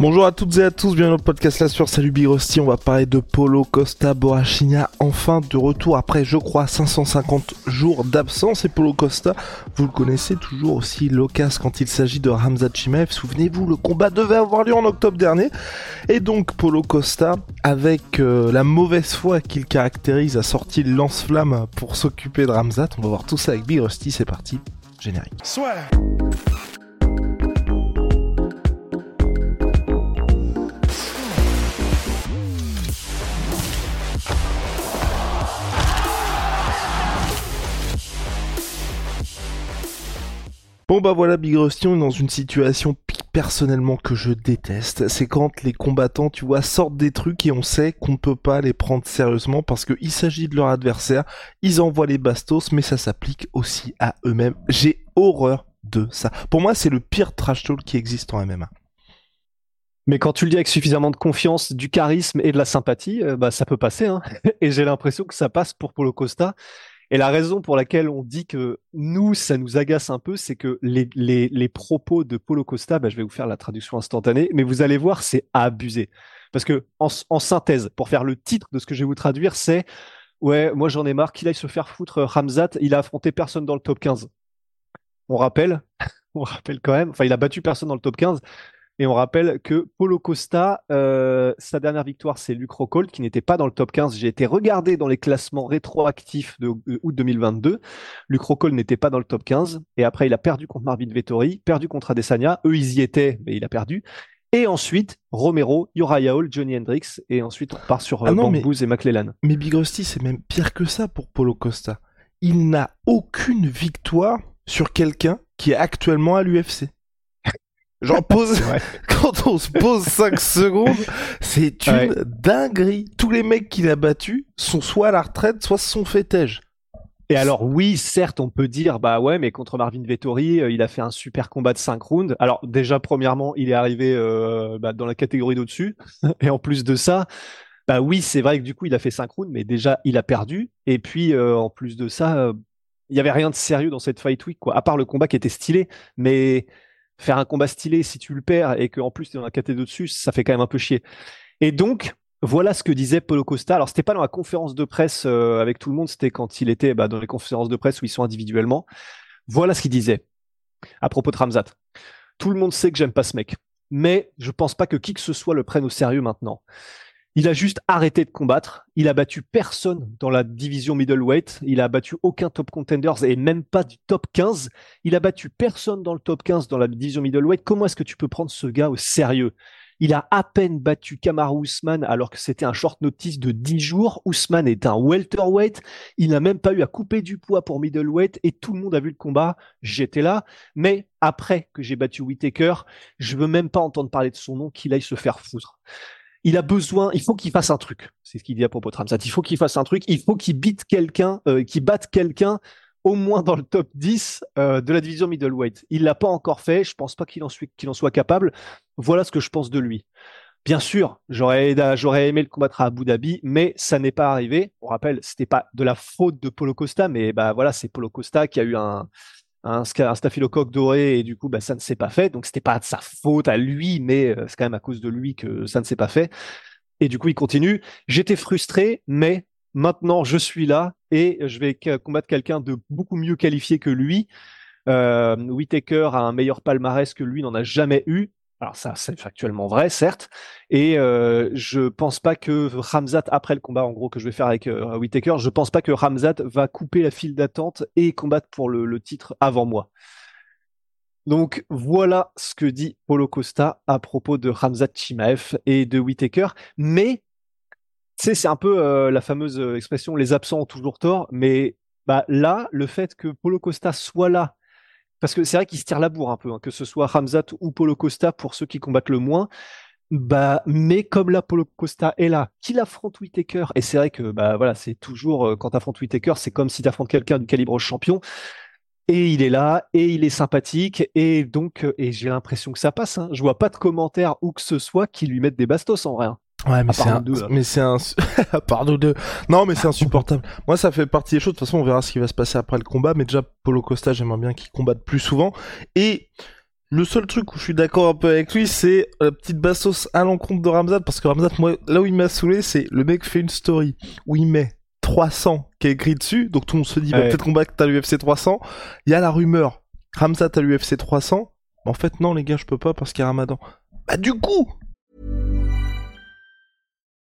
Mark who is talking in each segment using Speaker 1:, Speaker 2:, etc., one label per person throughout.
Speaker 1: Bonjour à toutes et à tous, bienvenue au podcast là sur Salut Big Rusty. On va parler de Polo Costa Borrachina, enfin de retour après, je crois, 550 jours d'absence. Et Polo Costa, vous le connaissez toujours aussi loquace quand il s'agit de Ramzat Chimaev. Souvenez-vous, le combat devait avoir lieu en octobre dernier. Et donc Polo Costa, avec euh, la mauvaise foi qu'il caractérise, a sorti le lance-flamme pour s'occuper de Ramzat. On va voir tout ça avec Big Rusty, c'est parti, générique. Bon bah voilà Big Rusty, on est dans une situation personnellement que je déteste. C'est quand les combattants, tu vois, sortent des trucs et on sait qu'on ne peut pas les prendre sérieusement parce qu'il s'agit de leur adversaire. Ils envoient les bastos, mais ça s'applique aussi à eux-mêmes. J'ai horreur de ça. Pour moi, c'est le pire trash talk qui existe en MMA.
Speaker 2: Mais quand tu le dis avec suffisamment de confiance, du charisme et de la sympathie, euh, bah ça peut passer. Hein. et j'ai l'impression que ça passe pour Polo Costa. Et la raison pour laquelle on dit que nous, ça nous agace un peu, c'est que les, les, les, propos de Polo Costa, bah, je vais vous faire la traduction instantanée, mais vous allez voir, c'est abusé. Parce que en, en, synthèse, pour faire le titre de ce que je vais vous traduire, c'est ouais, moi j'en ai marre qu'il aille se faire foutre Ramzat, il a affronté personne dans le top 15. On rappelle, on rappelle quand même, enfin il a battu personne dans le top 15. Et on rappelle que Polo Costa, euh, sa dernière victoire, c'est Luc Rockhold, qui n'était pas dans le top 15. J'ai été regardé dans les classements rétroactifs de, août 2022. Luc Rockhold n'était pas dans le top 15. Et après, il a perdu contre Marvin Vettori, perdu contre Adesanya. Eux, ils y étaient, mais il a perdu. Et ensuite, Romero, Uriah Hall, Johnny Hendricks. Et ensuite, on part sur euh, ah et McClellan.
Speaker 1: Mais Big Rusty, c'est même pire que ça pour Polo Costa. Il n'a aucune victoire sur quelqu'un qui est actuellement à l'UFC. Genre pose quand on se pose 5 secondes, c'est une dinguerie. Tous les mecs qu'il a battus sont soit à la retraite, soit se sont fait
Speaker 2: Et alors oui, certes, on peut dire bah ouais, mais contre Marvin Vettori, euh, il a fait un super combat de 5 rounds. Alors déjà premièrement, il est arrivé euh, bah, dans la catégorie d'au-dessus. Et en plus de ça, bah oui, c'est vrai que du coup, il a fait 5 rounds mais déjà il a perdu. Et puis euh, en plus de ça, il y avait rien de sérieux dans cette fight week quoi, à part le combat qui était stylé, mais faire un combat stylé si tu le perds et qu'en plus tu es dans la catégorie dessus, ça fait quand même un peu chier. Et donc, voilà ce que disait Polo Costa. Alors, c'était pas dans la conférence de presse euh, avec tout le monde, c'était quand il était bah, dans les conférences de presse où ils sont individuellement. Voilà ce qu'il disait à propos de Ramzat. Tout le monde sait que j'aime pas ce mec, mais je pense pas que qui que ce soit le prenne au sérieux maintenant. Il a juste arrêté de combattre. Il a battu personne dans la division middleweight. Il a battu aucun top contenders et même pas du top 15. Il a battu personne dans le top 15 dans la division middleweight. Comment est-ce que tu peux prendre ce gars au sérieux? Il a à peine battu Kamaru Usman alors que c'était un short notice de 10 jours. Usman est un welterweight. Il n'a même pas eu à couper du poids pour middleweight et tout le monde a vu le combat. J'étais là. Mais après que j'ai battu Whitaker, je veux même pas entendre parler de son nom, qu'il aille se faire foutre il a besoin, il faut qu'il fasse un truc. C'est ce qu'il dit à propos de Ramsat. Il faut qu'il fasse un truc. Il faut qu'il bite quelqu'un, euh, qu'il batte quelqu'un au moins dans le top 10 euh, de la division middleweight. Il l'a pas encore fait. Je pense pas qu'il en, soit capable. Voilà ce que je pense de lui. Bien sûr, j'aurais, j'aurais aimé le combattre à Abu Dhabi, mais ça n'est pas arrivé. On rappelle, c'était pas de la faute de Polo Costa, mais bah voilà, c'est Polo Costa qui a eu un, un, staphylocoque doré et du coup bah, ça ne s'est pas fait. Donc c'était pas de sa faute à lui mais euh, c'est quand même à cause de lui que ça ne s'est pas fait. Et du coup il continue. J'étais frustré mais maintenant je suis là et je vais combattre quelqu'un de beaucoup mieux qualifié que lui. Euh, Whitaker a un meilleur palmarès que lui n'en a jamais eu alors ça, c'est factuellement vrai, certes. Et euh, je pense pas que Ramzat, après le combat en gros que je vais faire avec euh, Whitaker, je pense pas que Ramzat va couper la file d'attente et combattre pour le, titre avant moi. Donc voilà ce que dit Polo Costa à propos de Ramzat Chimaev et de Whitaker. Mais c'est un peu euh, la fameuse expression les absents ont toujours tort. Mais bah, là, le fait que Polo Costa soit là parce que c'est vrai qu'il se tire la bourre un peu, hein, que ce soit Ramzat ou Polo Costa pour ceux qui combattent le moins. Bah, mais comme là, Polo Costa est là, qu'il affronte Whitaker, et c'est vrai que bah voilà, c'est toujours euh, quand t'affrontes Whitaker, c'est comme si t'affrontes quelqu'un du calibre champion. Et il est là, et il est sympathique, et donc, euh, et j'ai l'impression que ça passe. Hein. Je vois pas de commentaires ou que ce soit qui lui mettent des bastos en rien.
Speaker 1: Ouais, mais c'est un, mais c'est un, pardon deux. Non, mais c'est insupportable. Moi, ça fait partie des choses. De toute façon, on verra ce qui va se passer après le combat. Mais déjà, Polo Costa, j'aimerais bien qu'il combatte plus souvent. Et le seul truc où je suis d'accord un peu avec lui, c'est la petite bastos à l'encontre de Ramzat. Parce que Ramzat, moi, là où il m'a saoulé, c'est le mec fait une story où il met 300 qui est écrit dessus. Donc tout le monde se dit, bah, peut-être combattre à l'UFC 300. Il y a la rumeur. Ramzat à l'UFC 300. En fait, non, les gars, je peux pas parce qu'il y a Ramadan. Bah, du coup,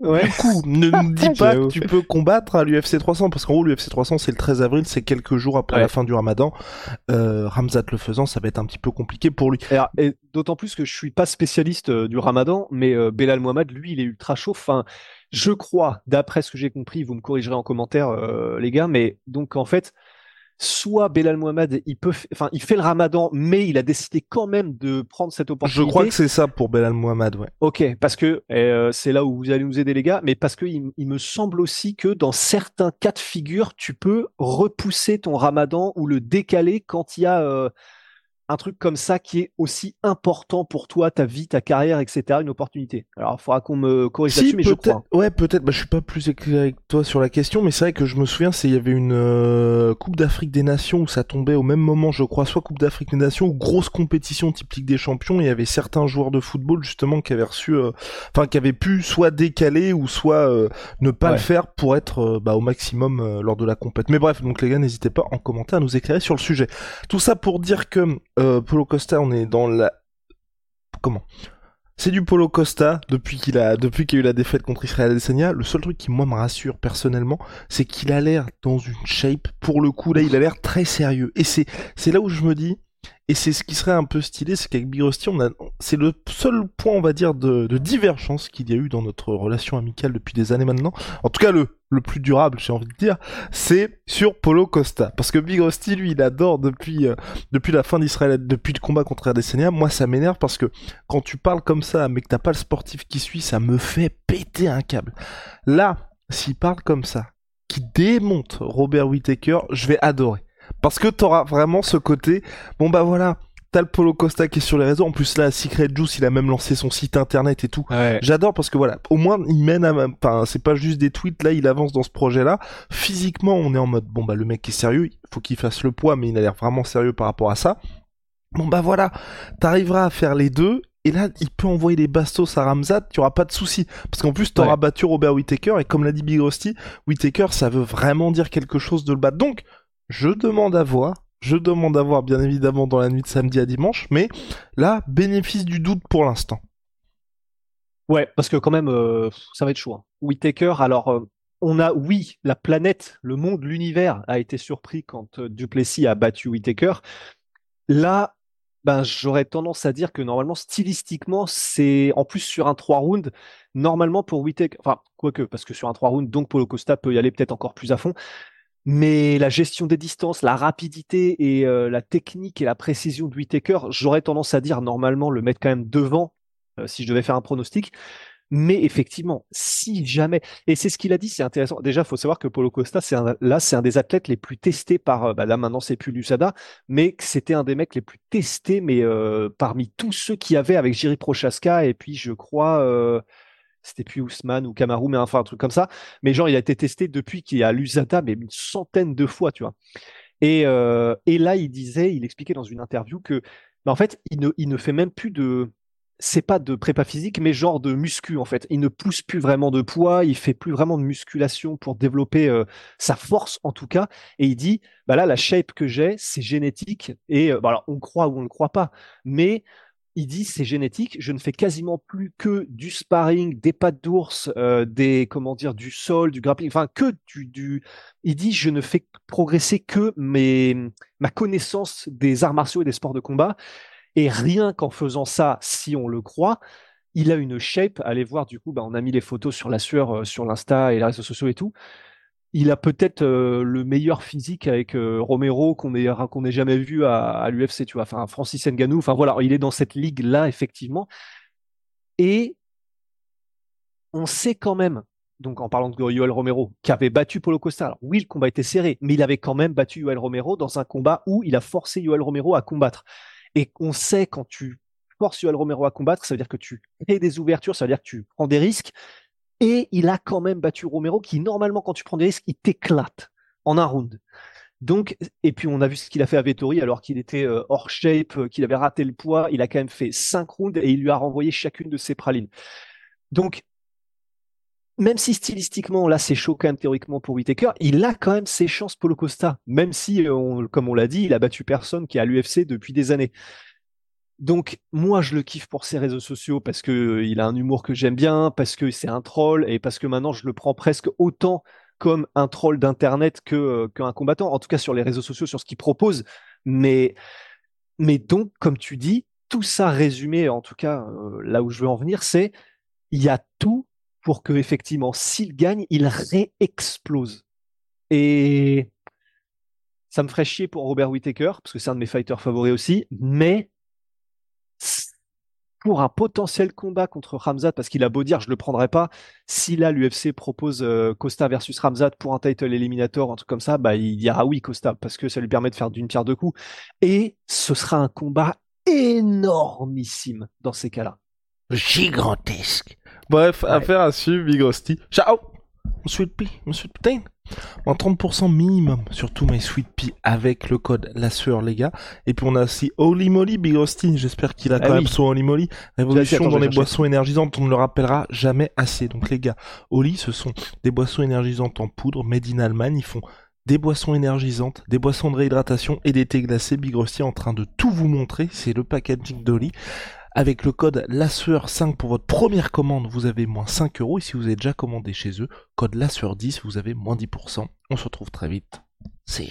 Speaker 1: Ouais. Du coup, ne nous dis pas que tu peux combattre à l'UFC 300 parce qu'en gros l'UFC 300 c'est le 13 avril, c'est quelques jours après la fin du Ramadan. Euh, Ramzat le faisant, ça va être un petit peu compliqué pour lui.
Speaker 2: Et, d'autant plus que je suis pas spécialiste euh, du Ramadan, mais euh, Belal Mohamed, lui, il est ultra chaud. Enfin, je crois, d'après ce que j'ai compris, vous me corrigerez en commentaire, euh, les gars, mais donc en fait, soit Belal Mohamed, il peut, enfin, il fait le Ramadan, mais il a décidé quand même de prendre cette opportunité.
Speaker 1: Je crois que c'est ça pour Belal Mohamed, ouais.
Speaker 2: Ok, parce que euh, c'est là où vous allez nous aider les gars, mais parce que il, me semble aussi que dans certains cas de figure, tu peux repousser ton Ramadan ou le décaler quand il y a euh, un truc comme ça qui est aussi important pour toi, ta vie, ta carrière, etc., une opportunité. Alors, il faudra qu'on me corrige là-dessus, mais je crois.
Speaker 1: Ouais, peut-être. Bah, je suis pas plus éclairé avec toi sur la question, mais c'est vrai que je me souviens, c'est il y avait une euh, Coupe d'Afrique des Nations où ça tombait au même moment, je crois, soit Coupe d'Afrique des Nations ou grosse compétition type Ligue des Champions. Il y avait certains joueurs de football justement qui avaient reçu, euh, enfin, qui avaient pu soit décaler ou soit euh, ne pas le faire pour être bah, au maximum lors de la compète. Mais bref, donc les gars, n'hésitez pas en commentaire à nous éclairer sur le sujet. Tout ça pour dire que euh, Polo Costa, on est dans la... Comment? C'est du Polo Costa depuis qu'il a depuis a eu la défaite contre Israël Adesanya. Le seul truc qui moi me rassure personnellement, c'est qu'il a l'air dans une shape. Pour le coup là, il a l'air très sérieux. Et c'est c'est là où je me dis et c'est ce qui serait un peu stylé, c'est qu'avec Big Rusty, c'est le seul point, on va dire, de, divergence qu'il y a eu dans notre relation amicale depuis des années maintenant. En tout cas, le, plus durable, j'ai envie de dire, c'est sur Polo Costa. Parce que Big Rusty, lui, il adore depuis, euh, la fin d'Israël, depuis le combat contre Adesanya. Moi, ça m'énerve parce que quand tu parles comme ça, mais que t'as pas le sportif qui suit, ça me fait péter un câble. Là, s'il parle comme ça, qui démonte Robert Whittaker, je vais adorer. Parce que t'auras vraiment ce côté, bon bah voilà, t'as le Polo Costa qui est sur les réseaux. En plus là, Secret Juice, il a même lancé son site internet et tout. J'adore parce que voilà, au moins il mène à, enfin c'est pas juste des tweets. Là, il avance dans ce projet-là. Physiquement, on est en mode bon bah le mec est sérieux, il faut qu'il fasse le poids, mais il a l'air vraiment sérieux par rapport à ça. Bon bah voilà, t'arriveras à faire les deux. Et là, il peut envoyer les bastos à Ramzat, tu auras pas de souci. Parce qu'en plus, t'auras battu Robert Whittaker, et comme l'a dit Big Rusty, Whittaker, ça veut vraiment dire quelque chose de le battre. Donc, je demande à voir. Je demande à voir, bien évidemment, dans la nuit de samedi à dimanche. Mais là, bénéfice du doute pour l'instant.
Speaker 2: Ouais, parce que quand même, euh, ça va être chaud. Hein. Whitaker, alors, euh, on a, oui, la planète, le monde, l'univers a été surpris quand euh, Duplessis a battu Whitaker. Là, ben, j'aurais tendance à dire que normalement, stylistiquement, c'est en plus sur un 3 rounds, normalement pour Whitaker, enfin, quoique, parce que sur un 3 rounds, donc Polo Costa peut y aller peut-être encore plus à fond. Mais la gestion des distances, la rapidité et euh, la technique et la précision de Whitaker, j'aurais tendance à dire normalement le mettre quand même devant euh, si je devais faire un pronostic. Mais effectivement, si jamais, et c'est ce qu'il a dit, c'est intéressant. Déjà, faut savoir que Polo Costa, c'est là, c'est un des athlètes les plus testés par, euh, bah là maintenant c'est plus Lusada, mais c'était un des mecs les plus testés, mais parmi tous ceux qui avaient avec Jiri Prochaska et puis je crois c'était plus Ousmane ou Kamaru, mais enfin un truc comme ça. Mais genre, il a été testé depuis qu'il y a l'USADA, mais une centaine de fois, tu vois. Et, euh, et là, il disait, il expliquait dans une interview que, bah, en fait, il ne, il ne fait même plus de. c'est pas de prépa physique, mais genre de muscu en fait. Il ne pousse plus vraiment de poids, il fait plus vraiment de musculation pour développer euh, sa force en tout cas. Et il dit, bah là, la shape que j'ai, c'est génétique. Et euh, bah alors, on croit ou on ne croit pas, mais il dit c'est génétique. Je ne fais quasiment plus que du sparring, des pattes d'ours, euh, des comment dire, du sol, du grappling, enfin que du. Il dit je ne fais progresser que mes ma connaissance des arts martiaux et des sports de combat. Et rien qu'en faisant ça, si on le croit, il a une shape. Allez voir, du coup, bah, on a mis les photos sur la sueur, euh, sur l'Insta et les réseaux sociaux et tout. Il a peut-être euh, le meilleur physique avec euh, Romero qu'on ait, jamais vu à, l'UFC, tu vois. Enfin, Francis Ngannou. Enfin, voilà, il est dans cette ligue-là, effectivement. Et on sait quand même, donc en parlant de Yoel Romero, qui avait battu Polo Costa. Alors oui, le combat était serré, mais il avait quand même battu Yoel Romero dans un combat où il a forcé Yoel Romero à combattre. Et on sait quand tu forces Yoel Romero à combattre, ça veut dire que tu crées des ouvertures, ça veut dire que tu prends des risques. Et il a quand même battu Romero, qui normalement, quand tu prends des risques, il t'éclate en un round. Donc, et puis on a vu ce qu'il a fait à Vettori alors qu'il était euh, hors shape, euh, qu'il avait raté le poids. Il a quand même fait cinq rounds et il lui a renvoyé chacune de ses pralines. Donc, même si stylistiquement, là, c'est même théoriquement pour Whitaker, il a quand même ses chances Polo Costa, même si, euh, comme on l'a dit, il a battu personne qui est à l'UFC depuis des années. Donc, moi, je le kiffe pour ses réseaux sociaux parce que euh, il a un humour que j'aime bien, parce que c'est un troll et parce que maintenant, je le prends presque autant comme un troll d'internet que euh, qu'un combattant. En tout cas, sur les réseaux sociaux, sur ce qu'il propose. Mais, mais donc, comme tu dis, tout ça résumé, en tout cas, là où je veux en venir, c'est il y a tout pour que effectivement, s'il gagne, il réexplose. Et ça me ferait chier pour Robert Whittaker, parce que c'est un de mes fighters favoris aussi, mais pour un potentiel combat contre Ramzat, parce qu'il a beau dire je le prendrai pas, si là l'UFC propose euh, Costa versus Ramzat pour un title eliminator, un truc comme ça, bah il dira oui Costa, parce que ça lui permet de faire d'une pierre deux coups. Et ce sera un combat énormissime dans ces cas-là.
Speaker 1: Gigantesque. Bref, affaire à suivre, Big. Ciao Mon Sweet Pea, mon Sweet Putain en 30% minimum sur tous mes Sweet Pea avec le code la sueur les gars. Et puis on a aussi Holy Moly Big Rusty, j'espère qu'il a ah quand même son Holy Moly. Révolution dans les boissons énergisantes, on ne le rappellera jamais assez. Donc les gars, Holy ce sont des boissons énergisantes en poudre, made in Allemagne, ils font des boissons énergisantes, des boissons de réhydratation et des thés glacés. Big en train de tout vous montrer, c'est le packaging d'Oli. Avec le code LASSEUR5 pour votre première commande, vous avez moins 5 euros. Et si vous avez déjà commandé chez eux, code LASSEUR10, vous avez moins 10%. On se retrouve très vite. C'est